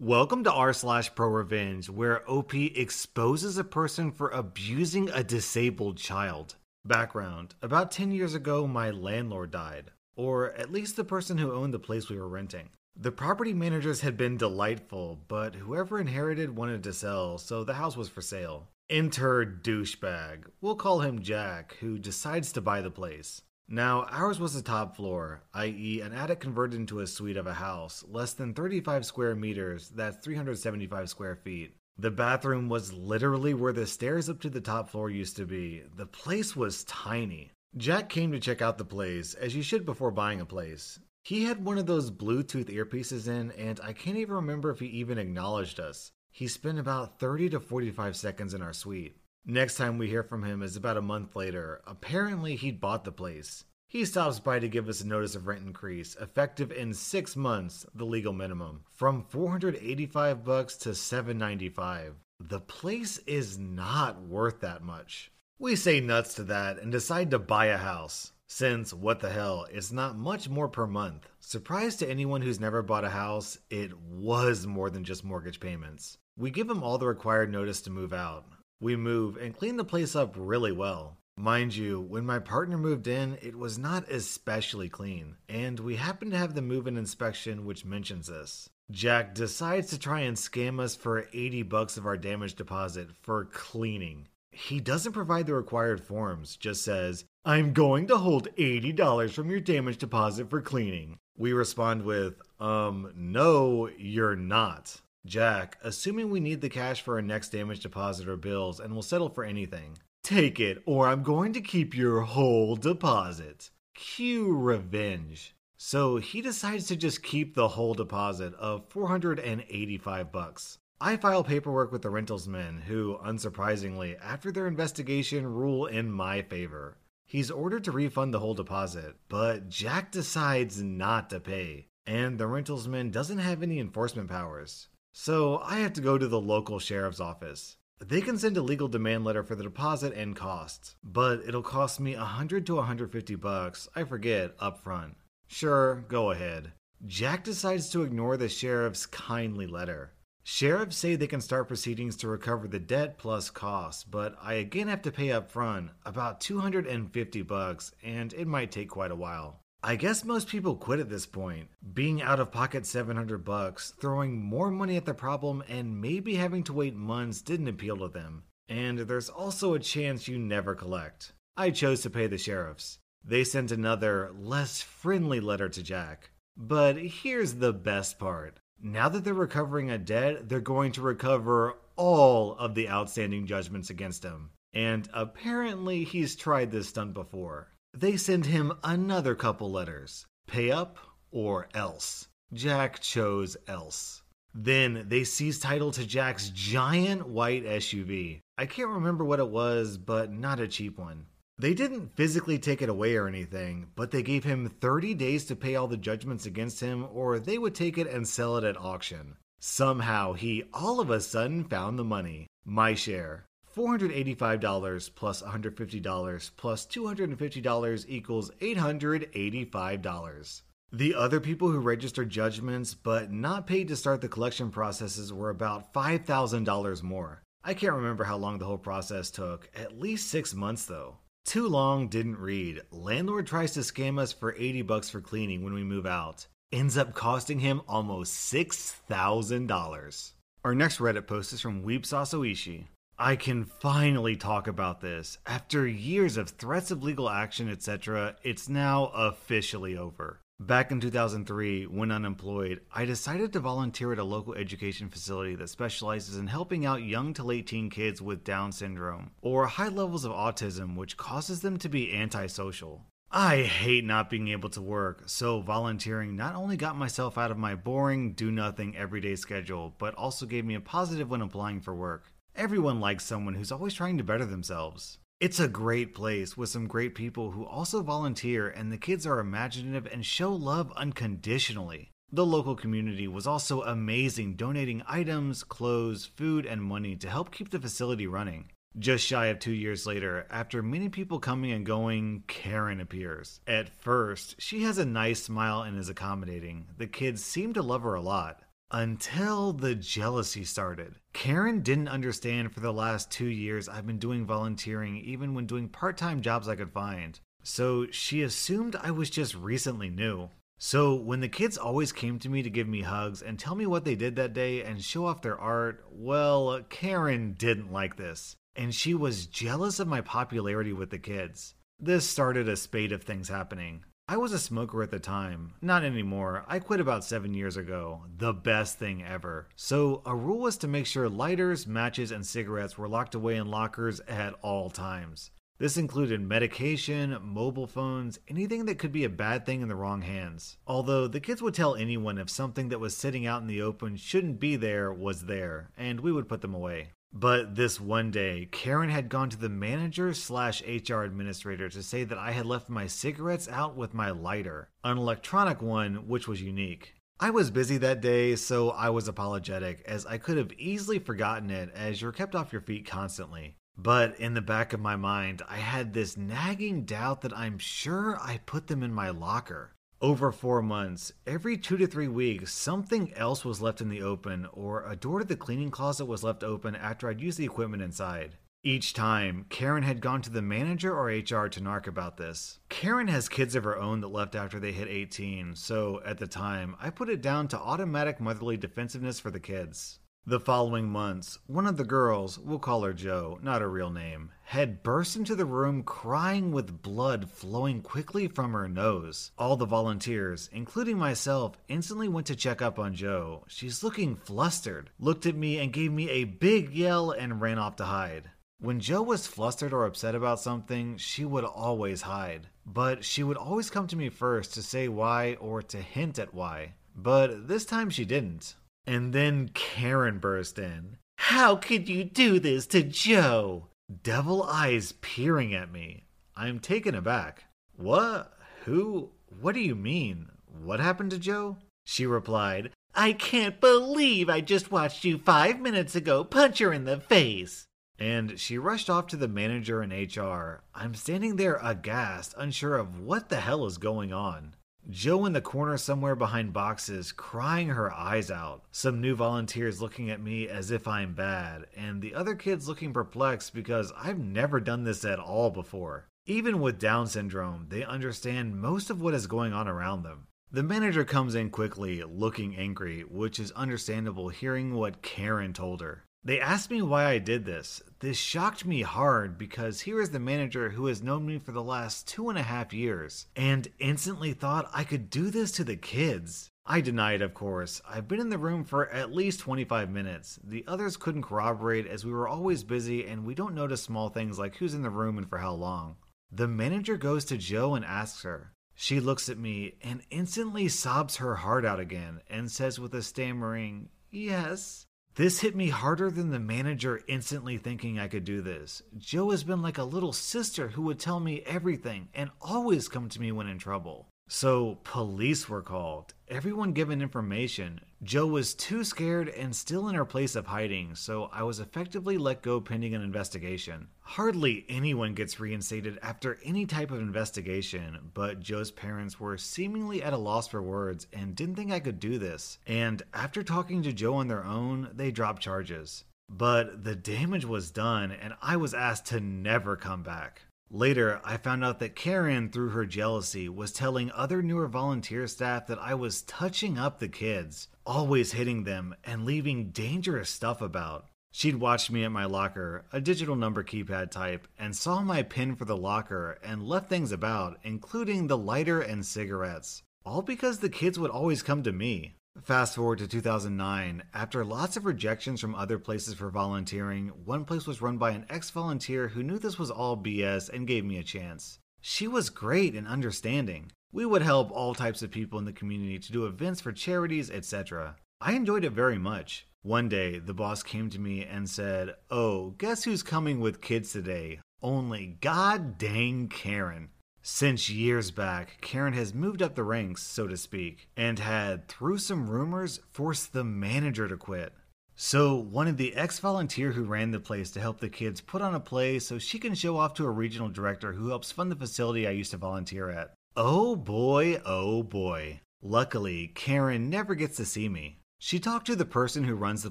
Welcome to r slash pro revenge, where OP exposes a person for abusing a disabled child. Background About 10 years ago, my landlord died, or at least the person who owned the place we were renting. The property managers had been delightful, but whoever inherited wanted to sell, so the house was for sale. Enter douchebag, we'll call him Jack, who decides to buy the place. Now, ours was a top floor, i.e., an attic converted into a suite of a house, less than 35 square meters, that's 375 square feet. The bathroom was literally where the stairs up to the top floor used to be. The place was tiny. Jack came to check out the place, as you should before buying a place. He had one of those Bluetooth earpieces in, and I can't even remember if he even acknowledged us. He spent about 30 to 45 seconds in our suite. Next time we hear from him is about a month later. Apparently, he'd bought the place. He stops by to give us a notice of rent increase, effective in six months, the legal minimum, from 485 bucks to 795. The place is not worth that much. We say nuts to that and decide to buy a house. Since, what the hell, it's not much more per month. Surprise to anyone who's never bought a house, it was more than just mortgage payments. We give him all the required notice to move out. We move and clean the place up really well. Mind you, when my partner moved in, it was not especially clean, and we happen to have the move in inspection which mentions this. Jack decides to try and scam us for 80 bucks of our damage deposit for cleaning. He doesn't provide the required forms, just says, I'm going to hold $80 from your damage deposit for cleaning. We respond with, um, no, you're not. Jack, assuming we need the cash for our next damage deposit or bills and we'll settle for anything. Take it, or I'm going to keep your whole deposit. Cue revenge. So he decides to just keep the whole deposit of 485 bucks. I file paperwork with the Rentalsman, who, unsurprisingly, after their investigation, rule in my favor. He's ordered to refund the whole deposit, but Jack decides not to pay, and the Rentalsman doesn't have any enforcement powers. So I have to go to the local sheriff's office. They can send a legal demand letter for the deposit and costs, but it'll cost me 100 to 150 bucks, I forget, up front. Sure, go ahead. Jack decides to ignore the sheriff's kindly letter. Sheriffs say they can start proceedings to recover the debt plus costs, but I again have to pay up front about 250 bucks and it might take quite a while. I guess most people quit at this point. Being out of pocket 700 bucks, throwing more money at the problem, and maybe having to wait months didn't appeal to them. And there's also a chance you never collect. I chose to pay the sheriffs. They sent another, less friendly letter to Jack. But here's the best part. Now that they're recovering a debt, they're going to recover all of the outstanding judgments against him. And apparently, he's tried this stunt before. They send him another couple letters pay up or else. Jack chose else. Then they seize title to Jack's giant white SUV. I can't remember what it was, but not a cheap one. They didn't physically take it away or anything, but they gave him 30 days to pay all the judgments against him, or they would take it and sell it at auction. Somehow, he all of a sudden found the money. My share. $485 plus $150 plus $250 equals $885. The other people who registered judgments but not paid to start the collection processes were about $5,000 more. I can't remember how long the whole process took, at least six months though. Too long didn't read. Landlord tries to scam us for 80 bucks for cleaning when we move out. Ends up costing him almost $6,000. Our next Reddit post is from Weep Sasoishi. I can finally talk about this. After years of threats of legal action, etc., it's now officially over. Back in 2003, when unemployed, I decided to volunteer at a local education facility that specializes in helping out young to late teen kids with Down syndrome or high levels of autism, which causes them to be antisocial. I hate not being able to work, so volunteering not only got myself out of my boring, do nothing everyday schedule, but also gave me a positive when applying for work. Everyone likes someone who's always trying to better themselves. It's a great place with some great people who also volunteer, and the kids are imaginative and show love unconditionally. The local community was also amazing, donating items, clothes, food, and money to help keep the facility running. Just shy of two years later, after many people coming and going, Karen appears. At first, she has a nice smile and is accommodating. The kids seem to love her a lot. Until the jealousy started. Karen didn't understand for the last two years I've been doing volunteering, even when doing part time jobs I could find. So she assumed I was just recently new. So when the kids always came to me to give me hugs and tell me what they did that day and show off their art, well, Karen didn't like this. And she was jealous of my popularity with the kids. This started a spate of things happening. I was a smoker at the time. Not anymore. I quit about seven years ago. The best thing ever. So, a rule was to make sure lighters, matches, and cigarettes were locked away in lockers at all times. This included medication, mobile phones, anything that could be a bad thing in the wrong hands. Although the kids would tell anyone if something that was sitting out in the open shouldn't be there was there, and we would put them away. But this one day, Karen had gone to the manager slash HR administrator to say that I had left my cigarettes out with my lighter, an electronic one, which was unique. I was busy that day, so I was apologetic, as I could have easily forgotten it as you're kept off your feet constantly. But in the back of my mind, I had this nagging doubt that I'm sure I put them in my locker. Over four months, every two to three weeks, something else was left in the open, or a door to the cleaning closet was left open after I'd used the equipment inside. Each time, Karen had gone to the manager or HR to narc about this. Karen has kids of her own that left after they hit 18, so at the time, I put it down to automatic motherly defensiveness for the kids. The following months, one of the girls, we'll call her Joe, not her real name, had burst into the room crying with blood flowing quickly from her nose. All the volunteers, including myself, instantly went to check up on Joe. She's looking flustered, looked at me and gave me a big yell and ran off to hide. When Joe was flustered or upset about something, she would always hide. But she would always come to me first to say why or to hint at why. But this time she didn't. And then Karen burst in. How could you do this to Joe? Devil eyes peering at me. I'm taken aback. What? Who? What do you mean? What happened to Joe? She replied, I can't believe I just watched you five minutes ago punch her in the face. And she rushed off to the manager and HR. I'm standing there aghast, unsure of what the hell is going on. Joe in the corner somewhere behind boxes, crying her eyes out. Some new volunteers looking at me as if I'm bad, and the other kids looking perplexed because I've never done this at all before. Even with Down syndrome, they understand most of what is going on around them. The manager comes in quickly, looking angry, which is understandable hearing what Karen told her. They asked me why I did this. This shocked me hard because here is the manager who has known me for the last two and a half years and instantly thought I could do this to the kids. I denied, of course. I've been in the room for at least 25 minutes. The others couldn't corroborate as we were always busy and we don't notice small things like who's in the room and for how long. The manager goes to Joe and asks her. She looks at me and instantly sobs her heart out again and says with a stammering, Yes. This hit me harder than the manager instantly thinking I could do this. Joe has been like a little sister who would tell me everything and always come to me when in trouble. So, police were called. Everyone given information. Joe was too scared and still in her place of hiding, so I was effectively let go pending an investigation. Hardly anyone gets reinstated after any type of investigation, but Joe's parents were seemingly at a loss for words and didn't think I could do this. And after talking to Joe on their own, they dropped charges. But the damage was done, and I was asked to never come back. Later, I found out that Karen, through her jealousy, was telling other newer volunteer staff that I was touching up the kids, always hitting them, and leaving dangerous stuff about. She'd watched me at my locker, a digital number keypad type, and saw my pin for the locker and left things about, including the lighter and cigarettes. All because the kids would always come to me. Fast forward to 2009. After lots of rejections from other places for volunteering, one place was run by an ex volunteer who knew this was all BS and gave me a chance. She was great and understanding. We would help all types of people in the community to do events for charities, etc. I enjoyed it very much. One day, the boss came to me and said, Oh, guess who's coming with kids today? Only god dang Karen. Since years back, Karen has moved up the ranks, so to speak, and had, through some rumors, forced the manager to quit. So, of the ex volunteer who ran the place to help the kids put on a play so she can show off to a regional director who helps fund the facility I used to volunteer at. Oh boy, oh boy. Luckily, Karen never gets to see me. She talked to the person who runs the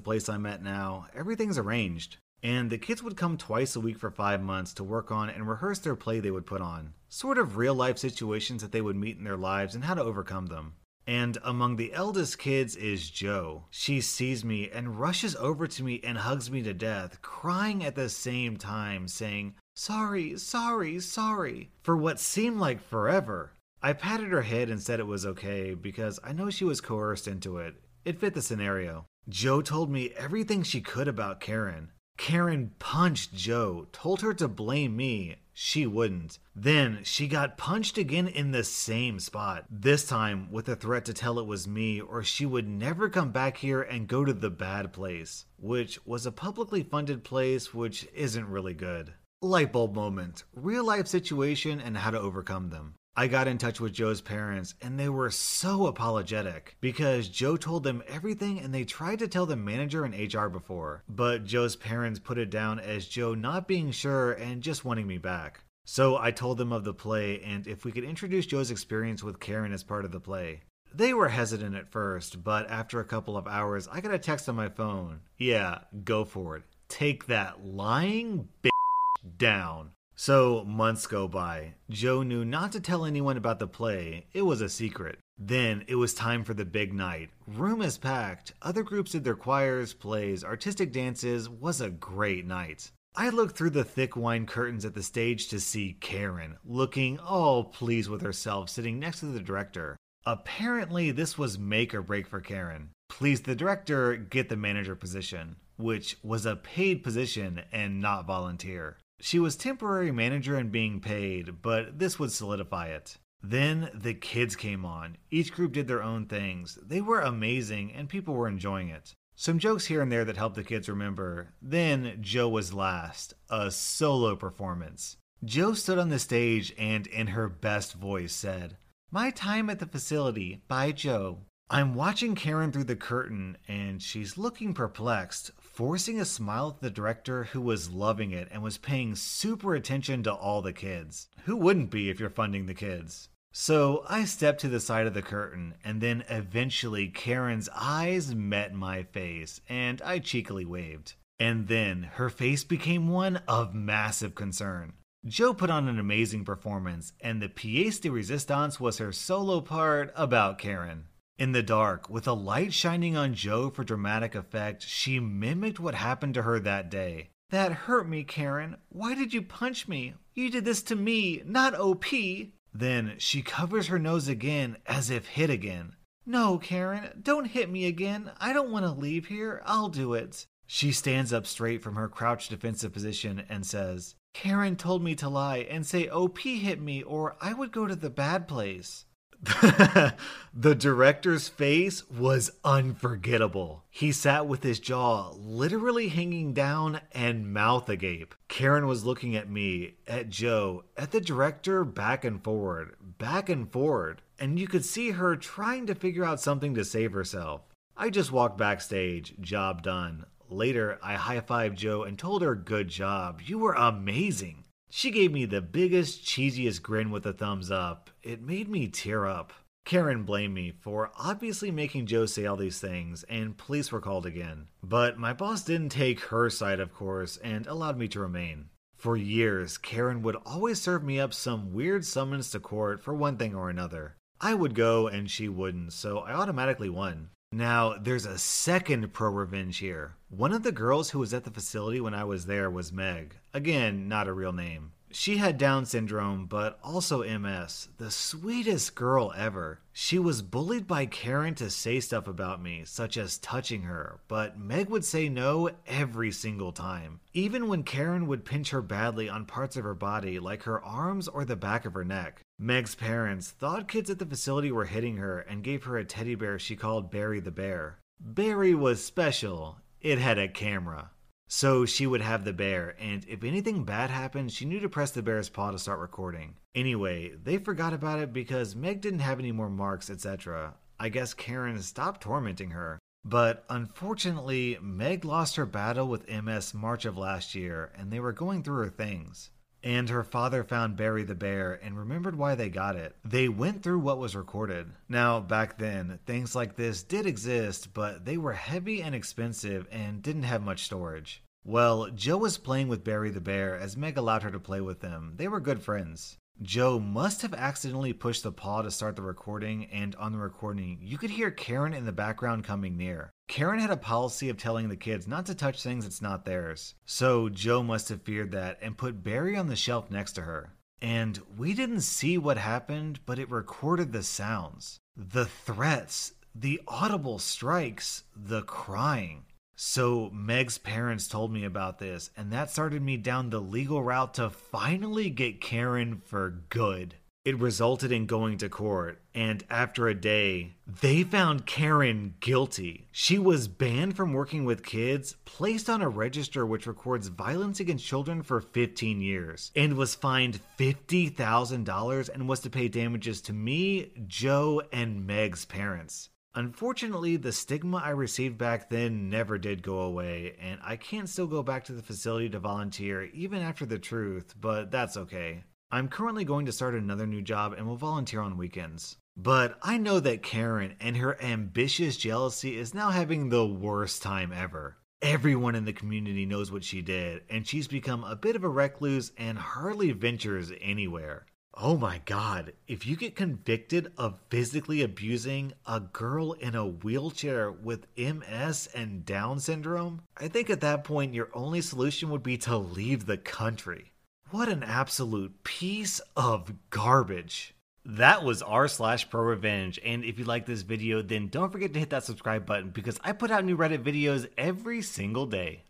place I'm at now. Everything's arranged. And the kids would come twice a week for five months to work on and rehearse their play they would put on. Sort of real life situations that they would meet in their lives and how to overcome them. And among the eldest kids is Joe. She sees me and rushes over to me and hugs me to death, crying at the same time, saying, Sorry, sorry, sorry, for what seemed like forever. I patted her head and said it was okay because I know she was coerced into it. It fit the scenario. Joe told me everything she could about Karen. Karen punched Joe, told her to blame me. She wouldn't. Then she got punched again in the same spot, this time with a threat to tell it was me or she would never come back here and go to the bad place, which was a publicly funded place which isn't really good. Lightbulb moment, real life situation and how to overcome them. I got in touch with Joe's parents and they were so apologetic because Joe told them everything and they tried to tell the manager and HR before. But Joe's parents put it down as Joe not being sure and just wanting me back. So I told them of the play and if we could introduce Joe's experience with Karen as part of the play. They were hesitant at first, but after a couple of hours, I got a text on my phone. Yeah, go for it. Take that lying bitch down. So months go by. Joe knew not to tell anyone about the play, it was a secret. Then it was time for the big night. Room is packed. Other groups did their choirs, plays, artistic dances. Was a great night. I looked through the thick wine curtains at the stage to see Karen, looking all pleased with herself, sitting next to the director. Apparently, this was make or break for Karen. Please the director get the manager position, which was a paid position and not volunteer. She was temporary manager and being paid, but this would solidify it. Then the kids came on. Each group did their own things. They were amazing and people were enjoying it. Some jokes here and there that helped the kids remember. Then Joe was last, a solo performance. Joe stood on the stage and, in her best voice, said, My time at the facility by Joe. I'm watching Karen through the curtain and she's looking perplexed, forcing a smile at the director who was loving it and was paying super attention to all the kids. Who wouldn't be if you're funding the kids? So I stepped to the side of the curtain, and then eventually Karen's eyes met my face, and I cheekily waved. And then her face became one of massive concern. Joe put on an amazing performance, and the pièce de résistance was her solo part about Karen. In the dark, with a light shining on Joe for dramatic effect, she mimicked what happened to her that day. That hurt me, Karen. Why did you punch me? You did this to me, not OP. Then she covers her nose again, as if hit again. No, Karen, don't hit me again. I don't want to leave here. I'll do it. She stands up straight from her crouched defensive position and says, Karen told me to lie and say OP hit me or I would go to the bad place. the director's face was unforgettable. He sat with his jaw literally hanging down and mouth agape. Karen was looking at me, at Joe, at the director, back and forward, back and forward, and you could see her trying to figure out something to save herself. I just walked backstage, job done. Later, I high fived Joe and told her, Good job, you were amazing. She gave me the biggest, cheesiest grin with a thumbs up. It made me tear up. Karen blamed me for obviously making Joe say all these things, and police were called again. But my boss didn't take her side, of course, and allowed me to remain. For years, Karen would always serve me up some weird summons to court for one thing or another. I would go and she wouldn't, so I automatically won. Now, there's a second pro revenge here. One of the girls who was at the facility when I was there was Meg. Again, not a real name. She had Down syndrome, but also MS. The sweetest girl ever. She was bullied by Karen to say stuff about me, such as touching her, but Meg would say no every single time. Even when Karen would pinch her badly on parts of her body, like her arms or the back of her neck. Meg's parents thought kids at the facility were hitting her and gave her a teddy bear she called Barry the Bear. Barry was special. It had a camera. So she would have the bear, and if anything bad happened, she knew to press the bear's paw to start recording. Anyway, they forgot about it because Meg didn't have any more marks, etc. I guess Karen stopped tormenting her. But unfortunately, Meg lost her battle with MS March of last year, and they were going through her things. And her father found Barry the Bear and remembered why they got it. They went through what was recorded. Now, back then, things like this did exist, but they were heavy and expensive and didn't have much storage. Well, Joe was playing with Barry the Bear as Meg allowed her to play with them. They were good friends. Joe must have accidentally pushed the paw to start the recording, and on the recording, you could hear Karen in the background coming near. Karen had a policy of telling the kids not to touch things that's not theirs. So Joe must have feared that and put Barry on the shelf next to her. And we didn't see what happened, but it recorded the sounds the threats, the audible strikes, the crying. So Meg's parents told me about this, and that started me down the legal route to finally get Karen for good. It resulted in going to court, and after a day, they found Karen guilty. She was banned from working with kids, placed on a register which records violence against children for 15 years, and was fined $50,000 and was to pay damages to me, Joe, and Meg's parents. Unfortunately, the stigma I received back then never did go away, and I can't still go back to the facility to volunteer even after the truth, but that's okay. I'm currently going to start another new job and will volunteer on weekends. But I know that Karen and her ambitious jealousy is now having the worst time ever. Everyone in the community knows what she did, and she's become a bit of a recluse and hardly ventures anywhere. Oh my god, if you get convicted of physically abusing a girl in a wheelchair with MS and Down syndrome, I think at that point your only solution would be to leave the country. What an absolute piece of garbage. That was r slash pro revenge, and if you like this video, then don't forget to hit that subscribe button because I put out new Reddit videos every single day.